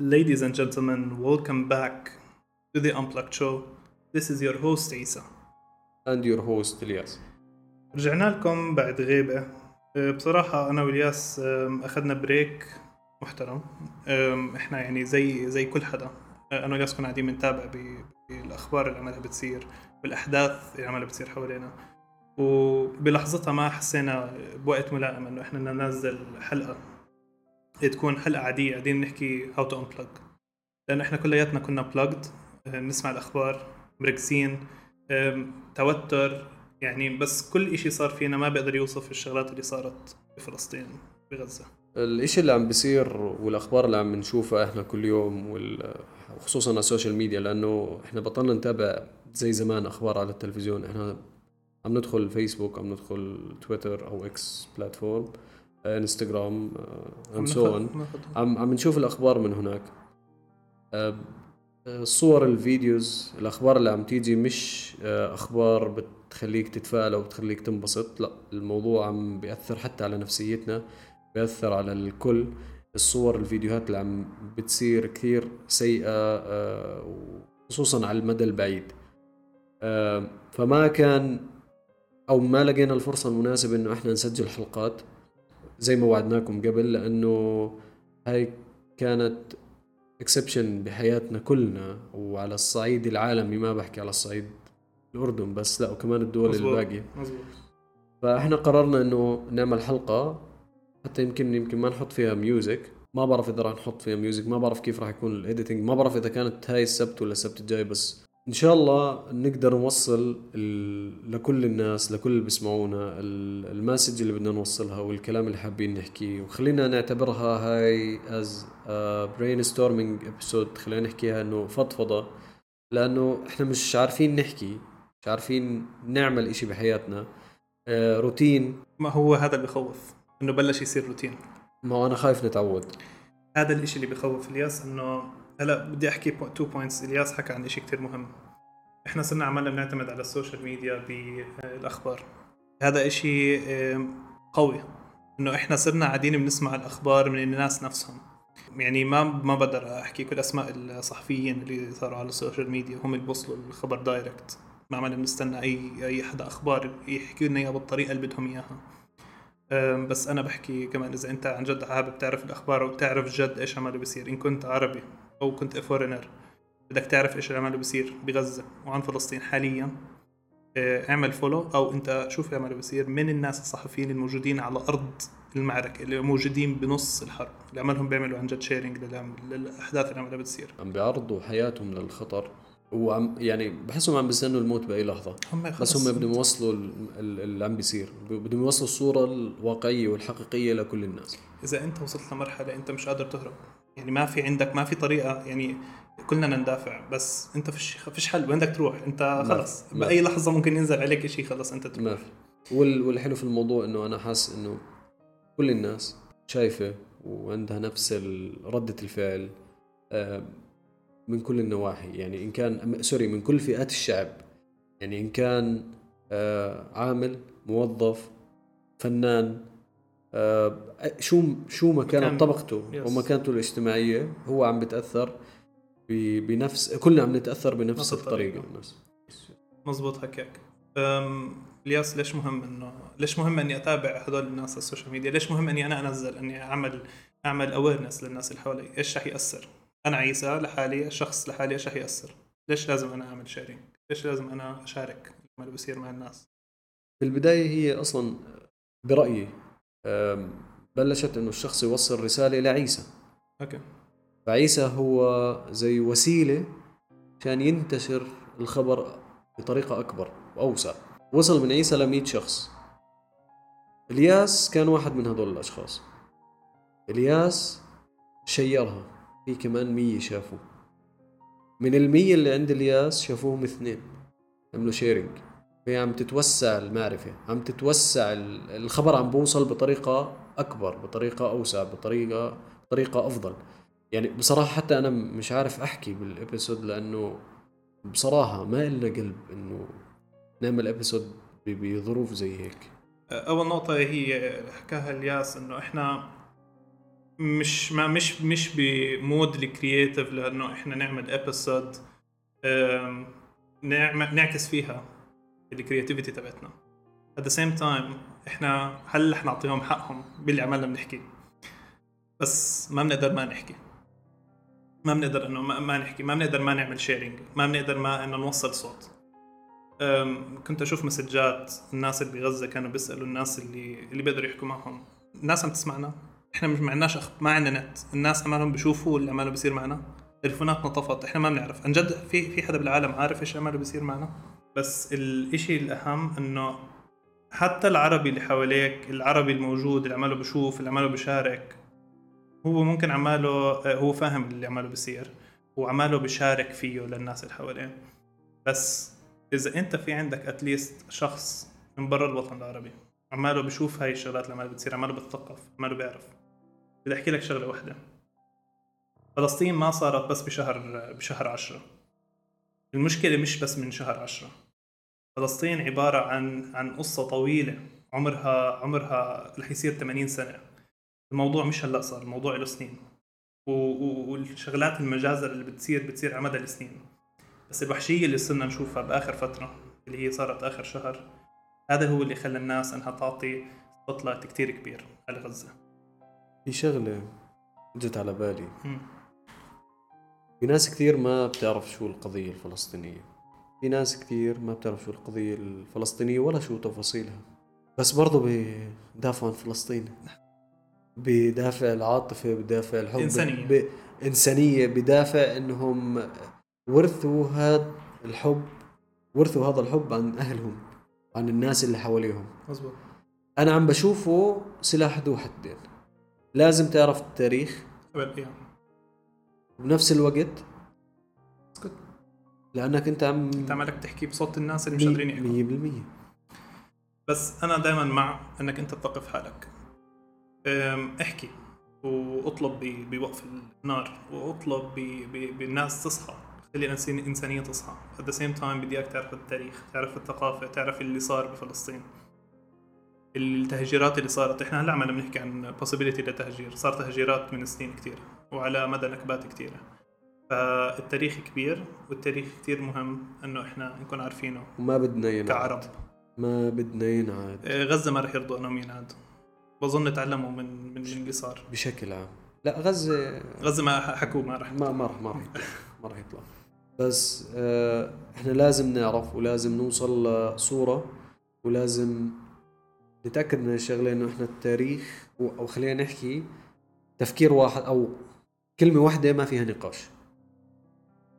Ladies and gentlemen, welcome back to the Unplugged Show. This is your host Isa. and your host الياس رجعنا لكم بعد غيبة. أه، بصراحة أنا وإلياس أخذنا بريك محترم. إحنا يعني زي زي كل حدا. أه، أنا وإلياس كنا قاعدين بنتابع بالأخبار اللي عمالها بتصير بالأحداث اللي عمالها بتصير حوالينا. وبلحظتها ما حسينا بوقت ملائم إنه إحنا ننزل حلقة. تكون حلقة عادية. قاعدين نحكي how to unplug. لأنه إحنا كلياتنا كنا أه، بنسمع الأخبار مركزين. أم، توتر يعني بس كل إشي صار فينا ما بقدر يوصف الشغلات اللي صارت بفلسطين بغزة. الإشي اللي عم بيصير والأخبار اللي عم نشوفها إحنا كل يوم وال- وخصوصا على ال social media لأنه إحنا بطلنا نتابع زي زمان أخبار على التلفزيون. إحنا عم ندخل فيسبوك عم ندخل تويتر أو X platform آه، انستغرام and so on ناخد- عم عم نشوف الأخبار من هناك. آه، آه، الصور ال videos الأخبار اللي عم تيجي مش آه، أخبار بتخليك تتفائل أو بتخليك تنبسط. لا الموضوع عم بيأثر حتى على نفسيتنا بيأثر على الكل. الصور الفيديوهات اللي عم بتصير كثير سيئة آه، خصوصا على المدى البعيد. آه، فما كان أو ما لقينا الفرصة المناسبة إنه إحنا نسجل حلقات. زي ما وعدناكم قبل لأنه هاي كانت exception بحياتنا كلنا وعلى الصعيد العالمي ما بحكي على الصعيد الأردن بس لا وكمان الدول مزبوط. الباقية مزبوط فإحنا قررنا إنه نعمل حلقة حتى يمكن يمكن ما نحط فيها music ما بعرف إذا راح نحط فيها music ما بعرف كيف راح يكون ال editing ما بعرف إذا كانت هاي السبت ولا السبت الجاي بس إن شاء الله نقدر نوصل. لكل الناس لكل اللي بيسمعونا ال- ال message اللي بدنا نوصلها والكلام اللي حابين نحكيه. وخلينا نعتبرها هاي as brainstorming episode خلينا نحكيها إنه فضفضة لأنه إحنا مش عارفين نحكي مش عارفين نعمل إشي بحياتنا. آه، روتين. ما هو هذا اللي بخوف إنه بلش يصير روتين. ما هو أنا خايف نتعود. هذا الإشي اللي بخوف إلياس إنه هلا بدي أحكي two points إلياس حكى عن إشي كتير مهم. إحنا صرنا عمالنا بنعتمد على ال social media بالاخبار هذا آم، قوي. إنه إحنا صرنا قاعدين بنسمع الأخبار من الناس نفسهم. يعني ما ما بقدر أحكي كل أسماء الصحفيين اللي صاروا على ال social media هم اللي بوصلوا الخبر direct ما عمالنا بنستنى أي أي حدا أخبار يحكي لنا إياها بالطريقة اللي بدهم إياها. بس أنا بحكي كمان إذا أنت عن جد حابب تعرف الأخبار وتعرف جد إيش عماله بيصير. إن كنت عربي أو كنت foreigner بدك تعرف إيش اللي عماله بيصير بغزة وعن فلسطين حاليا أه، اعمل follow أو أنت شوف اللي عماله بيصير من الناس الصحفيين الموجودين على أرض المعركة اللي موجودين بنص الحرب اللي عمالهم بيعملوا عن جد sharing للأحداث اللي عمالها بتصير. عم بيعرضوا حياتهم للخطر وعم يعني بحسهم عم بيستنوا الموت بأي لحظة. هم بس هم بدهم يوصلوا ال- ال- اللي عم بيصير. بدهم يوصلوا الصورة الواقعية والحقيقية لكل الناس. إذا أنت وصلت لمرحلة أنت مش قادر تهرب. يعني ما في عندك ما في طريقة يعني كلنا ندافع بس انت فيش فيش حل وين بدك تروح؟ انت خلص بأي لحظة ممكن ينزل عليك شيء خلص انت تروح. ما في. وال- والحلو في الموضوع إنه أنا حاسس إنه كل الناس شايفة وعندها نفس ردة الفعل من كل النواحي. يعني إن كان سوري من كل فئات الشعب. يعني إن كان آه، عامل موظف فنان شو شو ما كانت طبقته. ومكانته الاجتماعية هو عم بتأثر بنفس كلنا عم نتأثر بنفس نفس الطريقة. نفس مزبوط أم، الياس ليش مهم انه ليش مهم إني أتابع هذول الناس على ال social media؟ ليش مهم إني أنا أنزل إني اعمل أعمل awareness للناس اللي حوالي إيش رح يأثر؟ أنا عيسى لحالي شخص لحالي إيش رح يأثر؟ ليش لازم أنا أعمل sharing ليش لازم أنا أشارك؟ اللي بصير مع الناس. في البداية هي أصلا برأيي أم، بلشت إنه الشخص يوصل رسالة لعيسى okay. فعيسى هو زي وسيلة عشان ينتشر الخبر بطريقة أكبر وأوسع. وصل من عيسى لمئة شخص. إلياس كان واحد من هدول الأشخاص. إلياس شيرها. في كمان مية شافوه. من المية اللي عند إلياس شافوهم اثنين. عملوا sharing هي عم تتوسع المعرفة عم تتوسع ال- الخبر عم بوصل بطريقة أكبر بطريقة أوسع بطريقة بطريقة أفضل. يعني بصراحة حتى أنا مش عارف أحكي بال episode لأنه بصراحة ما إلنا قلب إنه نعمل episode بظروف زي هيك. أول نقطة هي حكاها الياس إنه إحنا مش ما مش مش ب mood ال creative لأنه إحنا نعمل episode نعكس فيها. ال creativity تبعتنا. At the same time إحنا هل رح نعطيهم حقهم باللي عملنا بنحكي؟ بس ما بنقدر ما نحكي. ما بنقدر إنه ما, ما نحكي. ما بنقدر ما نعمل sharing ما بنقدر ما إنه نوصل صوت. كنت أشوف مسجات الناس اللي بغزة كانوا بيسألوا الناس اللي اللي بيقدروا يحكوا معهم. الناس عم تسمعنا. إحنا مش معناش أخ... ما عندنا نت. الناس عمالهم بيشوفوا اللي عماله بيصير معنا. تليفوناتنا طفت. إحنا ما بنعرف. عن جد في في حدا بالعالم عارف إيش عماله بيصير معنا؟ بس الإشي الأهم إنه حتى العربي اللي حواليك العربي الموجود اللي عماله بشوف اللي عماله بشارك هو ممكن عماله هو فاهم اللي عماله بيصير وعماله بشارك فيه للناس اللي حواليه. بس إذا أنت في عندك اتليست شخص من برا الوطن العربي عماله بشوف هاي الشغلات اللي عماله بتصير عماله بتثقف عماله بيعرف. بدي أحكي لك شغلة واحدة. فلسطين ما صارت بس بشهر بشهر عشرة. المشكلة مش بس من شهر عشرة. فلسطين عبارة عن عن قصة طويلة عمرها عمرها رح يصير 80 سنة. الموضوع مش هلأ صار الموضوع له سنين. والشغلات المجازر اللي بتصير بتصير على مدى السنين. بس الوحشية اللي صرنا نشوفها بآخر فترة اللي هي صارت آخر شهر هذا هو اللي خلى الناس إنها تعطي سبوت كثير كبير على غزة. في شغلة جت على بالي. في ناس كثير ما بتعرف شو القضية الفلسطينية. في ناس كثير ما بتعرف شو القضية الفلسطينية ولا شو تفاصيلها. بس برضه بيدافعوا عن فلسطين. بدافع العاطفة بدافع الحب إنسانية. ب... إنسانية بدافع إنهم ورثوا هذا الحب ورثوا هذا الحب عن أهلهم عن الناس اللي حواليهم. مزبوط أنا عم بشوفه سلاح ذو حدين. لازم تعرف التاريخ. بنفس الوقت لأنك أنت عم أنت عمالك تحكي بصوت الناس اللي مش قادرين يحكوا 100% بس أنا دائما مع إنك أنت تثقف حالك. احكي واطلب بوقف النار واطلب بالناس تصحى. خلي الإنسانية تصحى. At the same time بدي إياك تعرف التاريخ تعرف الثقافة تعرف اللي صار بفلسطين. التهجيرات اللي صارت. إحنا هلأ عمالنا بنحكي عن possibility للتهجير صار تهجيرات من سنين كثير وعلى مدى نكبات كثيره فالتاريخ كبير والتاريخ كثير مهم إنه إحنا نكون عارفينه وما بدنا ينعاد. كعرب. ما بدنا ينعاد. آه، غزة ما رح يرضوا إنهم ينعادوا. بظن تعلموا من من اللي صار بشكل عام. لا غزه غزة ما حكوا ما رح ما ما راح ما يطلع. ما راح يطلع. بس آه إحنا لازم نعرف ولازم نوصل لصورة ولازم نتأكد من الشغله إنه إحنا التاريخ أو خلينا نحكي تفكير واحد أو كلمة واحدة ما فيها نقاش.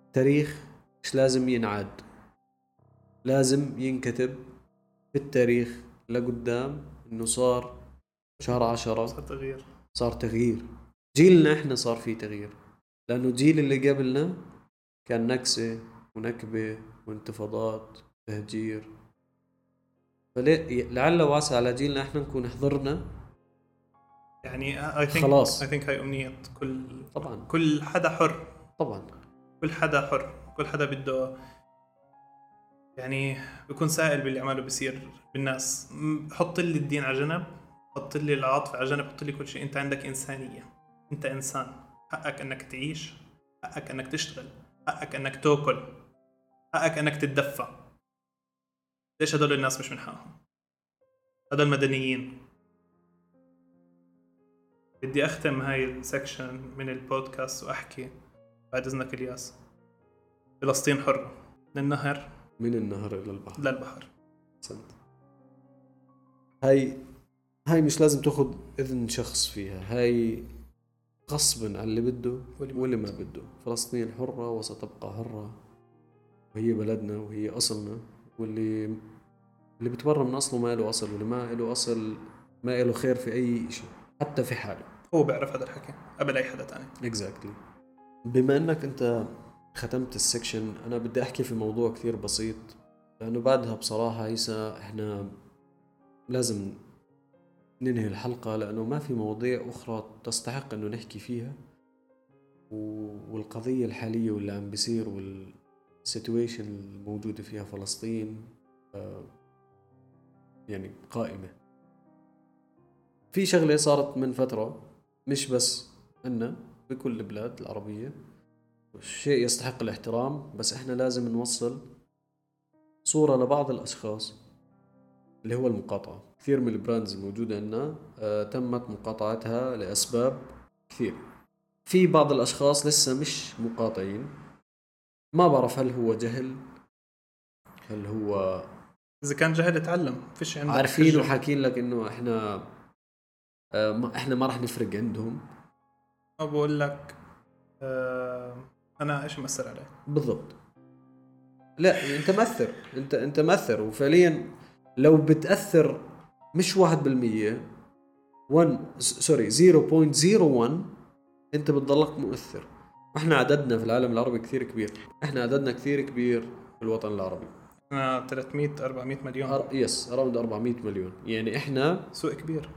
التاريخ مش لازم ينعاد؟ لازم ينكتب في التاريخ لقدام إنه صار شهر عشرة. صار تغيير. صار تغيير. جيلنا إحنا صار في تغيير. لأنه الجيل اللي قبلنا كان نكسة ونكبة وانتفاضات تهجير. فليه لعل وعسى على جيلنا إحنا نكون حضرنا. يعني اي ثينك خلاص. اي ثينك هاي أمنية كل طبعا. كل حدا حر. طبعا. كل حدا حر كل حدا بده يعني بيكون سائل باللي عماله بيصير بالناس. حط لي الدين على جنب حط لي العاطفة على جنب حط لي كل شيء. انت عندك إنسانية. انت إنسان. حقك إنك تعيش حقك إنك تشتغل حقك إنك تأكل حقك إنك تتدفى. ليش هدول الناس مش من حقهم؟ هدول مدنيين. بدي أختم هاي ال section من البودكاست وأحكي بعد إذنك إلياس. فلسطين حرة. من النهر؟ من النهر إلى البحر. للبحر احسنت هاي هاي مش لازم تاخذ إذن شخص فيها. هاي غصبا عن اللي بده واللي ما بده. فلسطين حرة وستبقى حرة. وهي بلدنا وهي أصلنا. واللي اللي بتبرى من أصله ما له أصل. واللي ما له أصل ما له خير في أي شيء. حتى في حاله. هو بيعرف هذا الحكي قبل أي حدا تاني. exactly بما إنك أنت ختمت ال section أنا بدي أحكي في موضوع كثير بسيط لأنه بعدها بصراحة عيسى إحنا لازم ننهي الحلقة لأنه ما في مواضيع أخرى تستحق إنه نحكي فيها. والقضية الحالية واللي عم بيصير وال situation الموجودة فيها فلسطين آه، يعني قائمة. في شغلة صارت من فترة مش بس عنا بكل البلاد العربية. شيء يستحق الاحترام بس إحنا لازم نوصل صورة لبعض الأشخاص اللي هو المقاطعة. كثير من ال brands الموجودة عندنا آه تمت مقاطعتها لأسباب كثير. في بعض الأشخاص لسه مش مقاطعين. ما بعرف هل هو جهل هل هو إذا كان جهل اتعلم فيش عندك عارفين. وحاكين لك إنه إحنا آه ما إحنا ما راح نفرق عندهم. أو بقول لك آه أنا إيش مأثر علي بالضبط. لا أنت مأثر أنت أنت مأثر. وفعليا لو بتأثر مش 1% 1 س- sorry 0.01 أنت بتضلك مؤثر. إحنا عددنا في العالم العربي كثير كبير. إحنا عددنا كثير كبير في الوطن العربي. أنا 300 400 مليون. أر... yes around 400 مليون. يعني إحنا سوق كبير.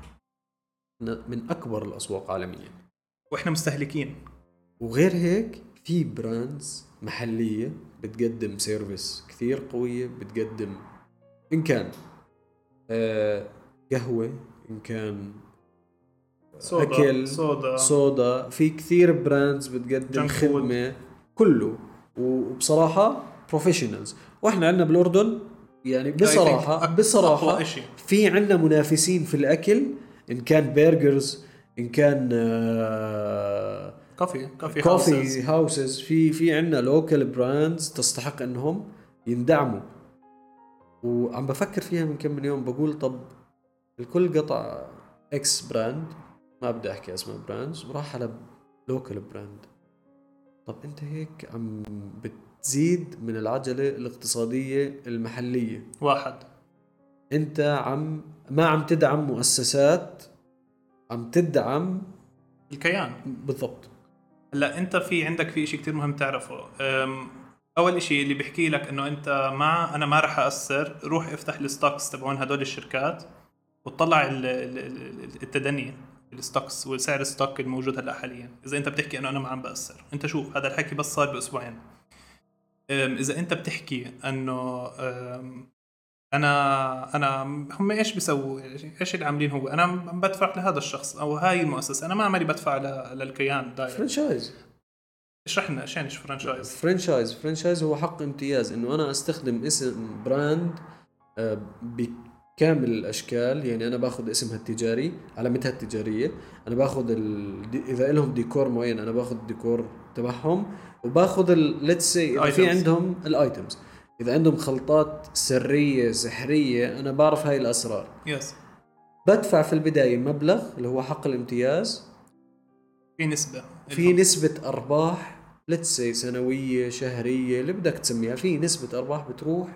من أكبر الأسواق عالميا. وإحنا مستهلكين. وغير هيك في brands محلية بتقدم service كثير قوية بتقدم إن كان آه قهوة إن كان صودا أكل صودا. صودا. في كثير brands بتقدم. خدمة كله. وبصراحة professionals وإحنا عندنا بالأردن يعني بصراحة أك- بصراحة أقوى إشي. في عندنا منافسين في الأكل إن كان burgers إن كان coffee coffee coffee houses. houses في في عندنا local brands تستحق إنهم يندعموا. وعم بفكر فيها من كم من يوم. بقول طب الكل قطع X brand ما بدي أحكي أسماء brands وراح على local brand طب أنت هيك عم بتزيد من العجلة الاقتصادية المحلية. واحد. أنت عم ما عم تدعم مؤسسات عم تدعم الكيان. بالضبط. هلا انت في عندك في شيء كتير مهم تعرفه. أول شيء اللي بيحكي لك إنه أنت ما أنا ما راح أأثر روح افتح ال stocks تبعون هدول الشركات وتطلع ال- ال- ال- التدني ال stocks وسعر ال stock الموجود هلأ حاليا. إذا أنت بتحكي إنه أنا ما عم بأثر أنت شوف هذا الحكي بس صار بأسبوعين. إذا أنت بتحكي إنه أنا أنا هم إيش بيسووا؟ إيش اللي عاملين هو؟ أنا بدفع لهذا الشخص أو هاي المؤسسة. أنا ما عمالي بدفع للكيان direct. franchise اشرح لنا إيش يعني فرانشايز فرانشايز فرانشايز هو حق امتياز إنه أنا أستخدم اسم brand آه، بكامل الأشكال. يعني أنا باخذ اسمها التجاري علامتها التجارية. أنا باخذ ال... إذا لهم ديكور معين أنا باخذ الديكور تبعهم. وباخذ let's say إذا في. عندهم ال items إذا عندهم خلطات سرية سحرية أنا بعرف هاي الأسرار. yes بدفع في البداية مبلغ اللي هو حق الامتياز. في نسبة في نسبة أرباح let's say سنوية شهرية اللي بدك تسميها في نسبة أرباح بتروح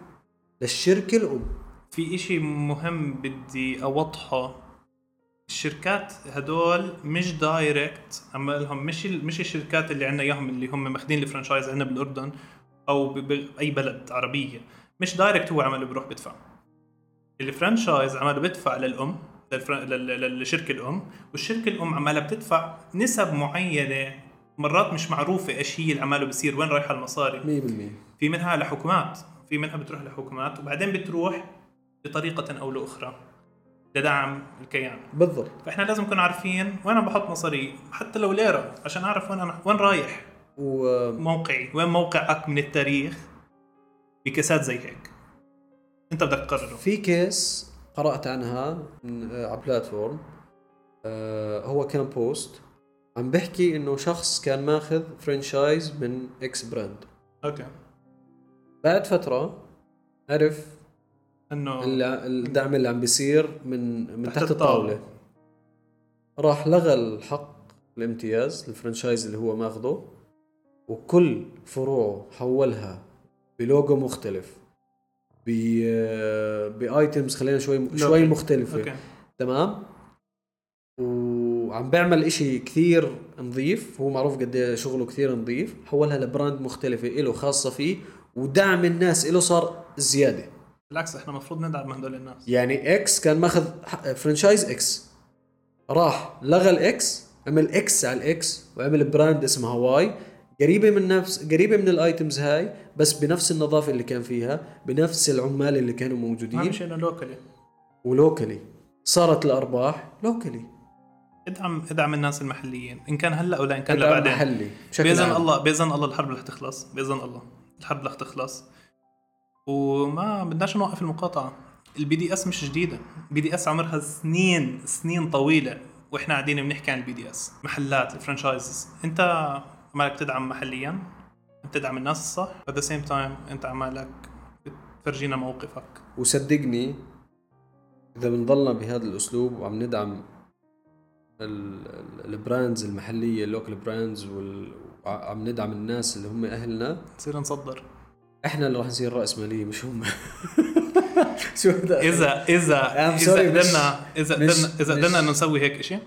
للشركة الأم. في إشي مهم بدي أوضحه. الشركات هدول مش direct عمالهم مش ال- مش الشركات اللي عندنا إياهم اللي هم ماخذين ال franchise عندنا بالأردن. أو باي بلد عربية. مش direct هو عمله بيروح بدفع. ال franchise عماله بدفع للأم للشركة الأم والشركة الأم عمالها بتدفع نسب معينة. مرات مش معروفة إيش هي اللي عماله بصير وين رايحة المصاري. 100% في منها لحكومات. في منها بتروح لحكومات وبعدين بتروح بطريقة أو لأخرى لدعم الكيان. بالضبط. فإحنا لازم نكون عارفين وين أنا بحط مصاري حتى لو ليرة عشان أعرف وين أنا وين رايح. وفي موقعي. وين موقعك من التاريخ؟ بكاسات زي هيك. أنت بدك تقرره. case قرأت عنها آه، على platform. آه، هو كان post. عم بحكي إنه شخص كان ماخذ franchise من X brand okay. بعد فترة عرف الع- الدعم اللي عم بيصير من من تحت تحت, الطاولة. الطاولة. راح لغى الحق الامتياز ال franchise اللي هو ماخذه وكل فروعه حولها بلوجو مختلف ب ب items خلينا شوي شوي. مختلفة. okay. تمام؟ وعم بيعمل إشي كثير نظيف هو معروف قد إيه شغله كثير نظيف حولها ل brand مختلفة له خاصة فيه ودعم الناس له صار زيادة. بالعكس إحنا المفروض ندعم هدول الناس. يعني X كان ماخذ franchise X راح لغى ال X عمل X على ال X وعمل brand اسمها Y قريبة من نفس قريبة من ال items هاي بس بنفس النظافة اللي كان فيها بنفس العمال اللي كانوا موجودين. شيء إنه locally و locally صارت الأرباح locally ادعم ادعم الناس المحليين. إن كان هلأ ولا إن كان ادعم لبعدين. محلي بشكل بإذن عام. الله بإذن الله الحرب رح تخلص. بإذن الله الحرب رح تخلص. وما بدناش نوقف المقاطعة. ال BDS مش جديدة. ال BDS عمرها سنين سنين طويلة. وإحنا قاعدين بنحكي عن ال BDS محلات ال franchises أنت عمالك تدعم محليا بتدعم الناس الصح at the same time أنت عمالك بتفرجينا موقفك. وصدقني إذا بنضلنا بهذا الأسلوب وعم ندعم ال- ال- ال brands المحلية ال local brands وعم ندعم الناس اللي هم أهلنا. نصير نصدر. إحنا اللي راح نصير راسماليه مش هم. شو إذا إذا إذا قدرنا إذا قدرنا إذا قدرنا نسوي هيك شيء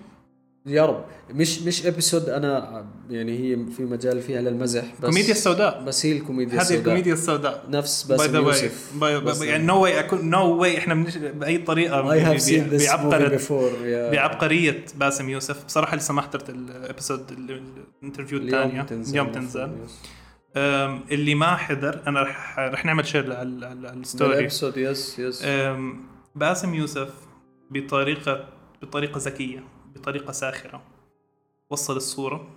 يا رب. مش مش ابيسود أنا يعني هي في مجال فيها للمزح بس كوميديا السوداء. بس هي الكوميديا هذه السوداء. الكوميديا السوداء. نفس باي باسم ذا واي يوسف بس- يعني نو واي اكون نو واي إحنا بنش... بأي طريقة بعبقرة. بعبقريه باسم يوسف. بصراحة لسه ما حضرت ال episode ال interview الثانية. اليوم تنزل اللي ما حضر أنا رح رح نعمل share على ال story yes yes باسم يوسف بطريقه بطريقة ذكية. بطريقة ساخرة. وصل الصورة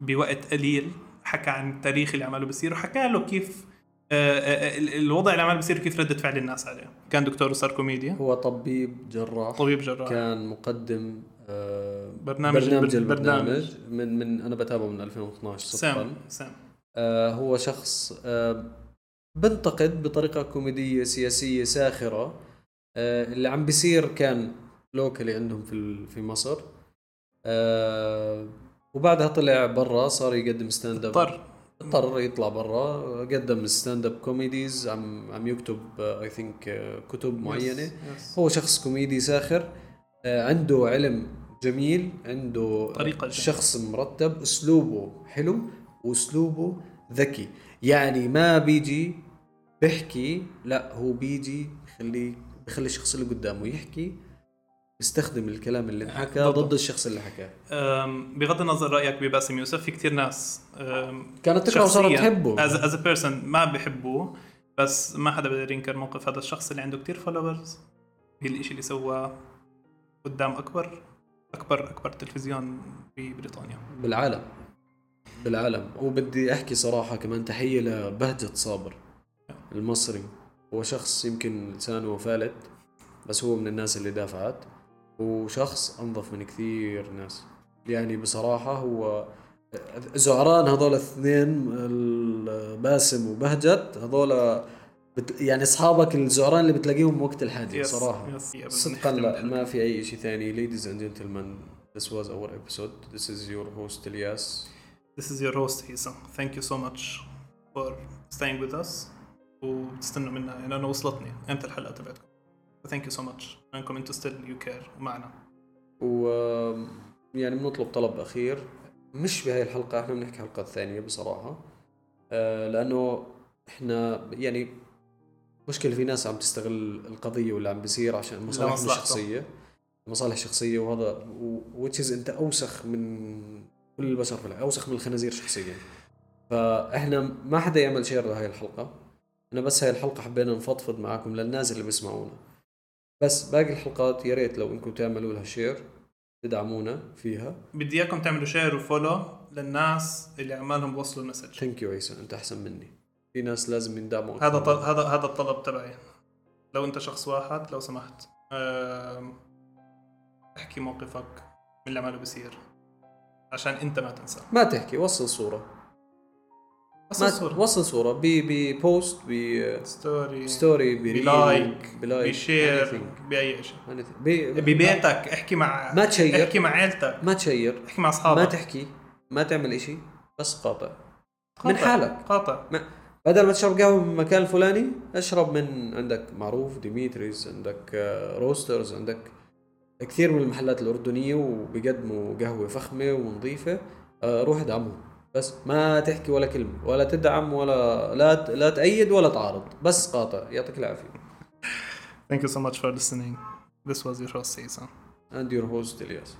بوقت قليل حكى عن التاريخ اللي عمله بصير وحكى له كيف آه، آه، ال- الوضع اللي عمله بصير وكيف ردة فعل الناس عليه. كان دكتور وصار كوميديا. هو طبيب جراح. طبيب جراح. كان مقدم آه برنامج- برنامج البرنامج. من من أنا بتابعه من 2012 same صدقا. same. آه هو شخص آه بنتقد بطريقة كوميدية سياسية ساخرة. آه اللي عم بيصير كان locally عندهم في في مصر. آه وبعدها طلع برا صار يقدم stand up اضطر. اضطر يطلع برا. قدم stand up comedies عم عم يكتب I think كتب معينة. yes، yes. هو شخص كوميدي ساخر. آه، عنده علم جميل عنده طريقة. شخص مرتب أسلوبه حلو وأسلوبه ذكي. يعني ما بيجي بيحكي لا هو بيجي بخليه بخلي الشخص اللي قدامه يحكي. بيستخدم الكلام اللي انحكى. ضد الشخص اللي حكاه. بغض النظر رأيك بباسم يوسف في كثير ناس كانت تكره وصارت تحبه. as a person ما بحبوه بس ما حدا بيقدر ينكر موقف هذا الشخص اللي عنده كتير فولورز الإشي اللي سواه قدام أكبر أكبر أكبر تلفزيون ببريطانيا. بالعالم. بالعالم. وبدي أحكي صراحة كمان تحية لبهجة صابر المصري. هو شخص يمكن لسانه فالت بس هو من الناس اللي دافعت. وشخص أنظف من كثير ناس. يعني بصراحة هو زعران هذول الاثنين باسم وبهجت هذول بت يعني أصحابك الزعران اللي بتلاقيهم وقت الحاجة Yes, صراحة. yeah, صدقا لا. ما في أي شيء ثاني. Ladies and gentlemen this was our episode. This is your host الياس This is your host هيثم thank you so much for staying with us. وتستنوا منا يعني أنا وصلتني. إمتى الحلقة تبعتكم. Thank you so much. انكم أنتم still you care. ومعنا و يعني بنطلب طلب أخير. مش بهاي الحلقة إحنا بنحكي حلقات ثانية بصراحة. آه لأنه إحنا يعني مشكلة في ناس عم تستغل القضية واللي عم بيصير عشان مصالحهم لمصلحته. الشخصية. مصالح شخصية وهذا وتشيز أنت أوسخ من كل البشر في الحياة أوسخ من الخنازير شخصيا. فإحنا ما حدا يعمل شير لهي الحلقة. أنا بس هاي الحلقة حبينا نفضفض معاكم للناس اللي بيسمعونا. بس باقي الحلقات يا ريت لو انكم تعملوا لها share تدعمونا فيها. بدي إياكم تعملوا share و follow للناس اللي عمالهم بوصلوا ال message. thank you عيسى أنت أحسن مني. في ناس لازم يندعموا هذا طل... هذا هذا الطلب تبعي. لو أنت شخص واحد لو سمحت. احكي موقفك من اللي عماله بصير عشان أنت ما تنسى. ما تحكي وصل صورة. ما الصورة وصل صورة. ب ب post story story ب like ب like ب share. بأي شيء. ببيتك احكي مع ما ت share. احكي مع عيلتك. ما ت share. احكي مع ما اصحابك تحكي. ما تعمل إشي. بس قاطع. قاطع. من حالك. قاطع. ما بدل ما تشرب قهوة من المكان الفلاني اشرب من عندك معروف Dimitri's عندك آه، roasters عندك كثير من المحلات الأردنية وبيقدموا قهوة فخمة ونظيفة. آه، روح ادعمهم بس ما تحكي ولا كلمة ولا تدعم ولا لا ت- لا تأيد ولا تعارض بس قاطع يعطيك العافية Thank you so much for listening. This was your host, Jason. and your host الياس